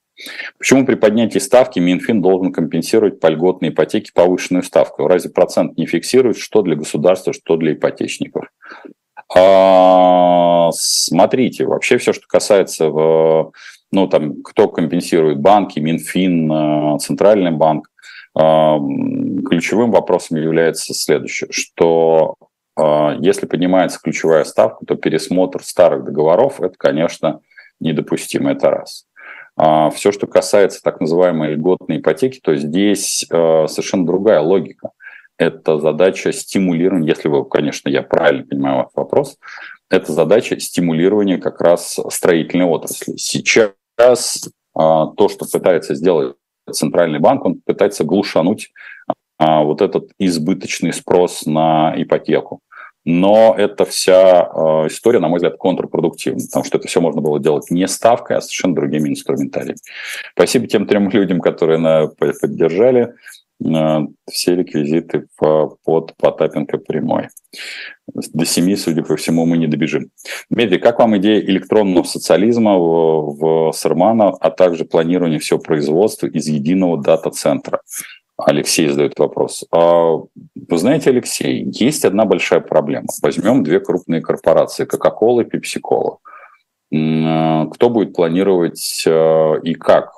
Почему при поднятии ставки Минфин должен компенсировать по льготной ипотеке повышенную ставку? Разве процент не фиксирует, что для государства, что для ипотечников? А, смотрите, вообще все, что касается, ну, там, кто компенсирует банки, Минфин, э, Центральный банк, а, ключевым вопросом является следующее, что а, если поднимается ключевая ставка, то пересмотр старых договоров – это, конечно, недопустимо, это раз. А, Все, что касается так называемой льготной ипотеки, то здесь совершенно другая логика. Это задача стимулирования, если вы, конечно, я правильно понимаю ваш вопрос, это задача стимулирования как раз строительной отрасли. Сейчас то, что пытается сделать Центральный банк, он пытается глушануть вот этот избыточный спрос на ипотеку. Но эта вся э, история, на мой взгляд, контрпродуктивна, потому что это все можно было делать не ставкой, а совершенно другими инструментариями. Спасибо тем трем людям, которые на, поддержали все реквизиты по, под Потапенко прямой. До семи, судя по всему, мы не добежим. Дмитрий, как вам идея электронного социализма в, в Сармана, а также планирование всего производства из единого дата-центра? Алексей задает вопрос. А, вы знаете, Алексей, есть одна большая проблема. Возьмем две крупные корпорации, Coca-Cola и Pepsi-Cola. А, кто будет планировать а, и как?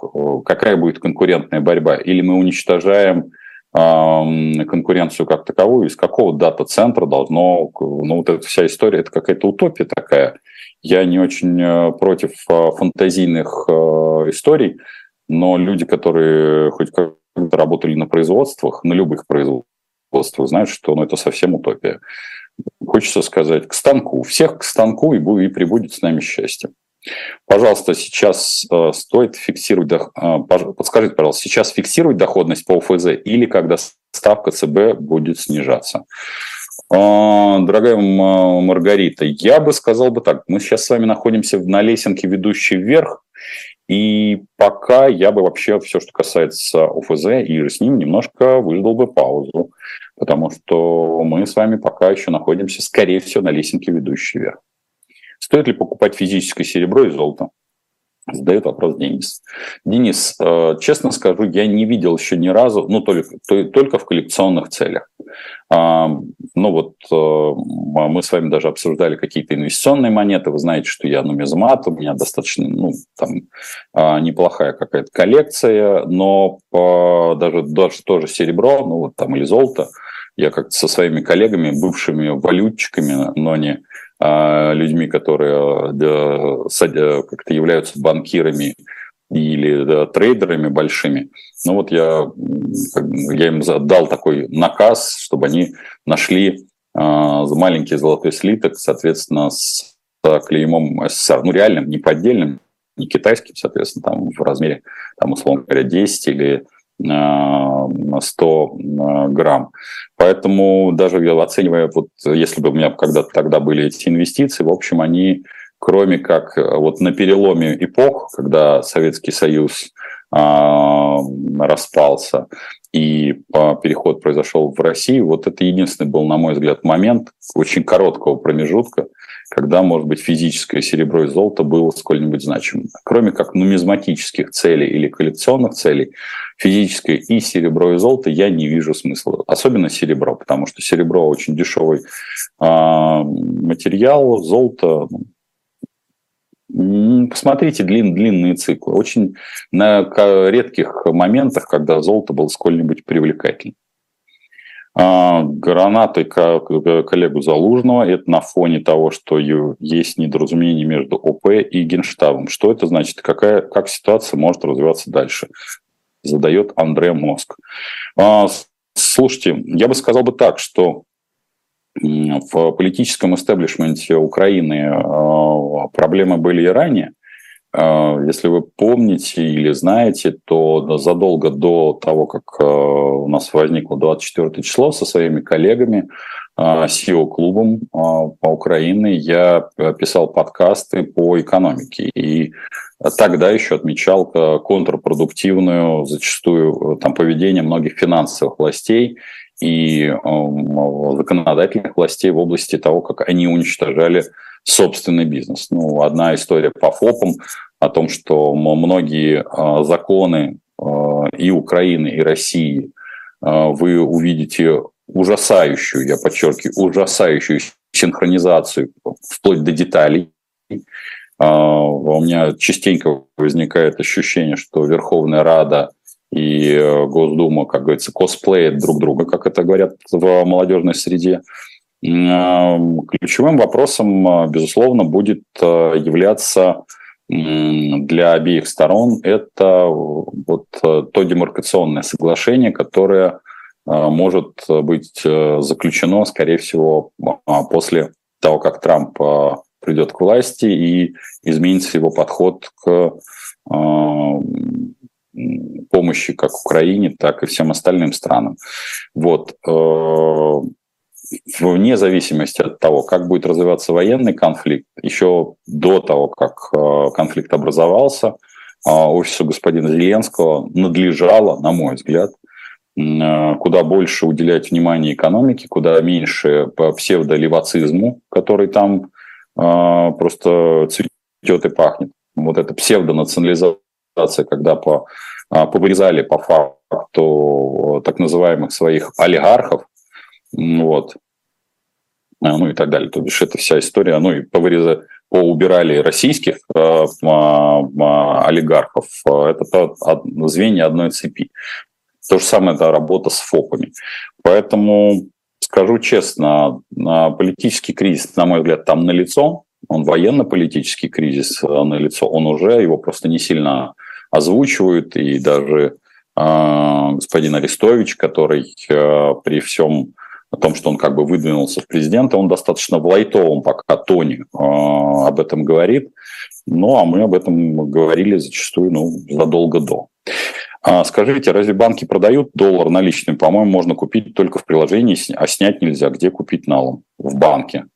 Какая будет конкурентная борьба? Или мы уничтожаем конкуренцию как таковую, из какого дата-центра должно, ну вот эта вся история, это какая-то утопия такая. Я не очень против фантазийных историй, но люди, которые хоть как работали на производствах, на любых производствах, знают, что ну, это совсем утопия. Хочется сказать, к станку. Всех к станку и, и прибудет с нами счастье. Пожалуйста, сейчас э, стоит фиксировать, э, подскажите, пожалуйста, сейчас фиксировать доходность по ОФЗ или когда ставка ЦБ будет снижаться? Э, дорогая Маргарита, я бы сказал бы так, мы сейчас с вами находимся на лесенке, ведущей вверх, и пока я бы вообще все, что касается ОФЗ и с ним, немножко выждал бы паузу, потому что мы с вами пока еще находимся, скорее всего, на лесенке, ведущей вверх. Стоит ли покупать физическое серебро и золото? Задает вопрос Денис. Денис, э, честно скажу, я не видел еще ни разу, ну, только, только в коллекционных целях. А, ну, вот э, мы с вами даже обсуждали какие-то инвестиционные монеты. Вы знаете, что я нумизмат, у меня достаточно, ну, там, а, неплохая какая-то коллекция, но даже, даже тоже серебро, ну, вот там, или золото, я как-то со своими коллегами, бывшими валютчиками, но не а, людьми, которые как-то являются банкирами или да, трейдерами большими. Ну вот я, я им дал такой наказ, чтобы они нашли а, маленький золотой слиток, соответственно, с клеймом СССР. Ну, реальным, не поддельным, не китайским, соответственно, там в размере, там, условно говоря, 10 или 100 э, грамм. Поэтому даже оценивая, вот если бы у меня когда-то тогда были эти инвестиции, в общем, они, кроме как э, вот на переломе эпох, когда Советский Союз а, распался и переход произошел в Россию, вот это единственный был, на мой взгляд, момент очень короткого промежутка, когда, может быть, физическое серебро и золото было сколь-нибудь значимым. Кроме как нумизматических целей или коллекционных целей, физическое и серебро и золото я не вижу смысла. Особенно серебро, потому что серебро очень дешевый а, материал, золото ну, Посмотрите длин, длинные циклы. Очень на редких моментах, когда золото было сколь-нибудь привлекательным. А, гранаты коллегу Залужного. Это на фоне того, что есть недоразумение между ОП и Генштабом. Что это значит? Какая, как ситуация может развиваться дальше? Задает Андре Моск. А, слушайте, я бы сказал бы так, что в политическом истеблишменте Украины а, проблемы были и ранее – а, если вы помните или знаете, то задолго до того, как а, у нас возникло 24 число со своими коллегами, SEO-клубом по Украине, я писал подкасты по экономике. И тогда еще отмечал контрпродуктивную, зачастую там, поведение многих финансовых властей и законодательных властей в области того, как они уничтожали собственный бизнес. Ну, одна история по ФОПам о том, что многие а, законы а, и Украины, и России а, вы увидите ужасающую, я подчеркиваю, ужасающую синхронизацию вплоть до деталей. У меня частенько возникает ощущение, что Верховная Рада и э, Госдума, как говорится, косплеят друг друга, как это говорят в молодежной среде. Ключевым вопросом, безусловно, будет являться для обеих сторон это вот э, то демаркационное соглашение, которое э, может быть э, заключено, скорее всего, а, после того, как Трамп придет к власти и изменится его подход к помощи как Украине, так и всем остальным странам. Вот вне зависимости от того, как будет развиваться военный конфликт, еще до того, как э, конфликт образовался, э, офису господина Зеленского надлежало, на мой взгляд, э, куда больше уделять внимание экономике, куда меньше по псевдолевацизму, который там просто цветет и пахнет. Вот эта псевдонационализация, когда по, повырезали по факту так называемых своих олигархов, вот. А, ну и так далее. То бишь, это вся история, ну и повырезали, поубирали российских э, э, олигархов. Это то, звенья одной цепи. То же самое это работа с ФОПами. Поэтому скажу честно, политический кризис, на мой взгляд, там налицо. Он военно-политический кризис э, налицо. Он уже, его просто не сильно озвучивают. И даже э, господин Арестович, который э, при всем о том, что он как бы выдвинулся в президенты, он достаточно в лайтовом пока тоне э, об этом говорит. Ну, а мы об этом говорили зачастую ну, задолго до. А скажите, разве банки продают доллар наличными? По-моему, можно купить только в приложении, а снять нельзя. Где купить налом? В банке.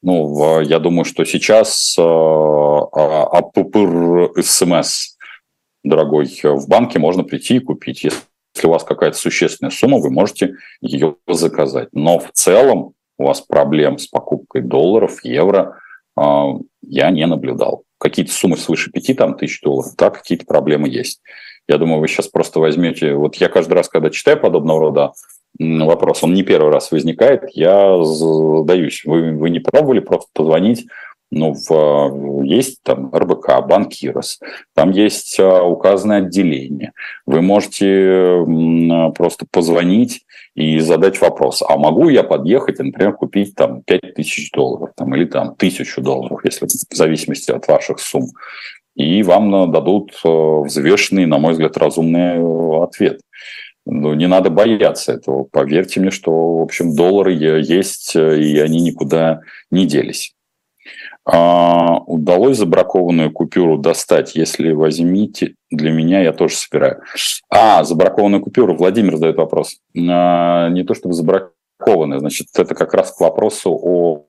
Ну, я думаю, что сейчас АППР СМС, дорогой, в банке можно прийти и купить. Если у вас какая-то существенная сумма, вы можете ее заказать. Но в целом у вас проблем с покупкой долларов, евро а, я не наблюдал. Какие-то суммы свыше 5 там, тысяч долларов, да, какие-то проблемы есть. Я думаю, вы сейчас просто возьмете... Вот я каждый раз, когда читаю подобного рода вопрос, он не первый раз возникает, я задаюсь. Вы, вы не пробовали просто позвонить ну, в, есть там РБК, Банкирос, там есть а, указанное отделение. Вы можете просто позвонить и задать вопрос, а могу я подъехать например, купить там 5 тысяч долларов там, или там тысячу долларов, если в зависимости от ваших сумм. И вам дадут э, взвешенный, на мой взгляд, разумный э, ответ. Ну, не надо бояться этого. Поверьте мне, что, в общем, доллары есть, э, и они никуда не делись. А, удалось забракованную купюру достать, если возьмите, для меня я тоже собираю. А, забракованную купюру, Владимир задает вопрос. А, не то чтобы забракованная, значит, это как раз к вопросу о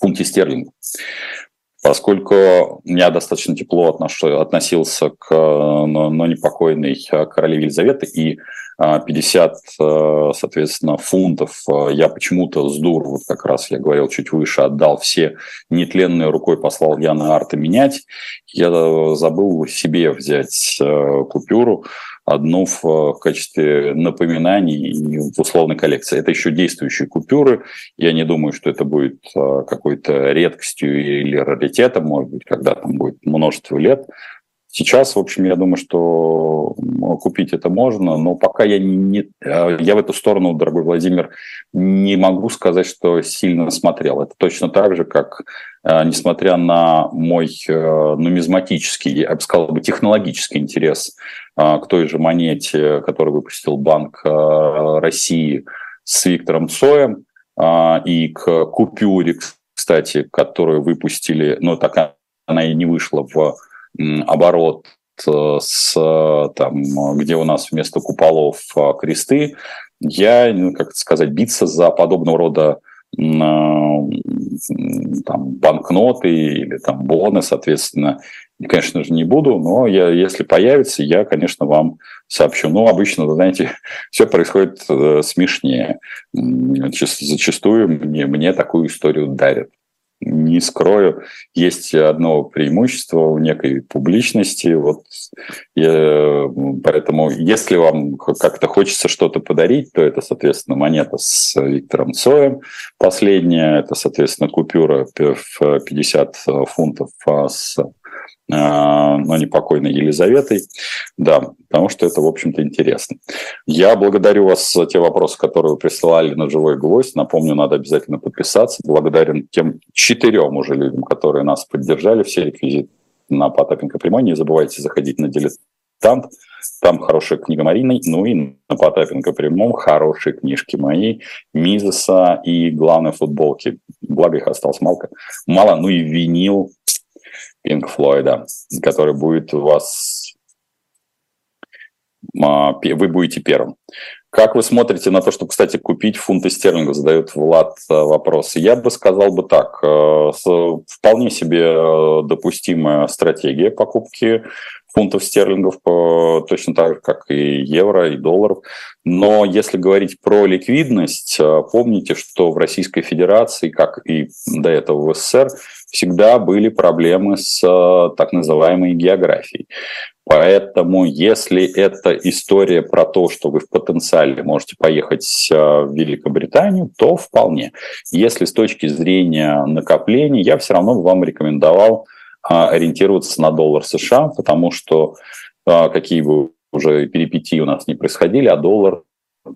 фунте стерлинга. Поскольку я достаточно тепло отношу, относился к но, но непокойной королеве Елизаветы и 50, э, соответственно, фунтов я почему-то с дур, вот как раз я говорил чуть выше, отдал все нетленной рукой, послал Яна Арта менять. Я забыл себе взять купюру, одну в качестве напоминаний в условной коллекции. Это еще действующие купюры. Я не думаю, что это будет э, какой-то редкостью или раритетом, может быть, когда там будет множество лет. Сейчас, в общем, я думаю, что купить это можно, но пока я не... Э, я в эту сторону, дорогой Владимир, не могу сказать, что сильно смотрел. Это точно так же, как, э, несмотря на мой э, нумизматический, я бы сказал, бы, технологический интерес к той же монете, которую выпустил Банк России с Виктором Цоем, и к купюре, кстати, которую выпустили, но так она и не вышла в оборот э, с там, где у нас вместо куполов э, кресты, я, ну, как сказать, биться за подобного рода э, там, банкноты или там боны, соответственно, конечно же, не буду, но я, если появится, я, конечно, вам сообщу. Но обычно, вы знаете, все происходит смешнее. Зачастую мне, мне такую историю дарят не скрою, есть одно преимущество у некой публичности. Вот я, поэтому, если вам как-то хочется что-то подарить, то это, соответственно, монета с Виктором Цоем. Последняя, это, соответственно, купюра в 50 фунтов с а, но не покойной Елизаветой. Да, потому что это, в общем-то, интересно. Я благодарю вас за те вопросы, которые вы присылали на «Живой гвоздь». Напомню, надо обязательно подписаться. Благодарен тем четырем уже людям, которые нас поддержали. Все реквизиты на Потапенко прямой. Не забывайте заходить на дилетант. Там хорошая книга Марины, ну и на Потапенко прямом хорошие книжки мои, Мизеса и, главное, футболки. Благо их осталось мало. Мало, ну и винил Пинк Флойда, который будет у вас... А, вы будете первым. Как вы смотрите на то, что, кстати, купить фунты стерлингов, задает Влад э, вопрос. Я бы сказал бы так, э, вполне себе э, допустимая стратегия покупки фунтов стерлингов, точно так же, как и евро, и долларов. Но если говорить про ликвидность, помните, что в Российской Федерации, как и до этого в СССР, всегда были проблемы с так называемой географией. Поэтому, если это история про то, что вы в потенциале можете поехать э, в Великобританию, то вполне. Если с точки зрения накоплений, я все равно вам рекомендовал э, ориентироваться на доллар США, потому что э, какие бы уже перипетии у нас не происходили, а доллар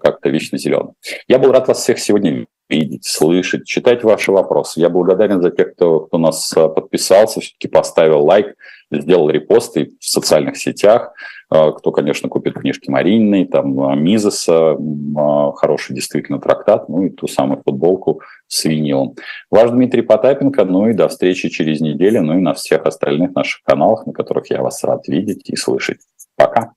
как-то вечно зеленый. Я был рад вас всех сегодня видеть, слышать, читать ваши вопросы. Я благодарен за тех, кто, кто нас э, подписался, все-таки поставил лайк, сделал репосты в социальных сетях, кто, конечно, купит книжки Мариной, там, Мизеса, хороший действительно трактат, ну и ту самую футболку с винилом. Ваш Дмитрий Потапенко, ну и до встречи через неделю, ну и на всех остальных наших каналах, на которых я вас рад видеть и слышать. Пока.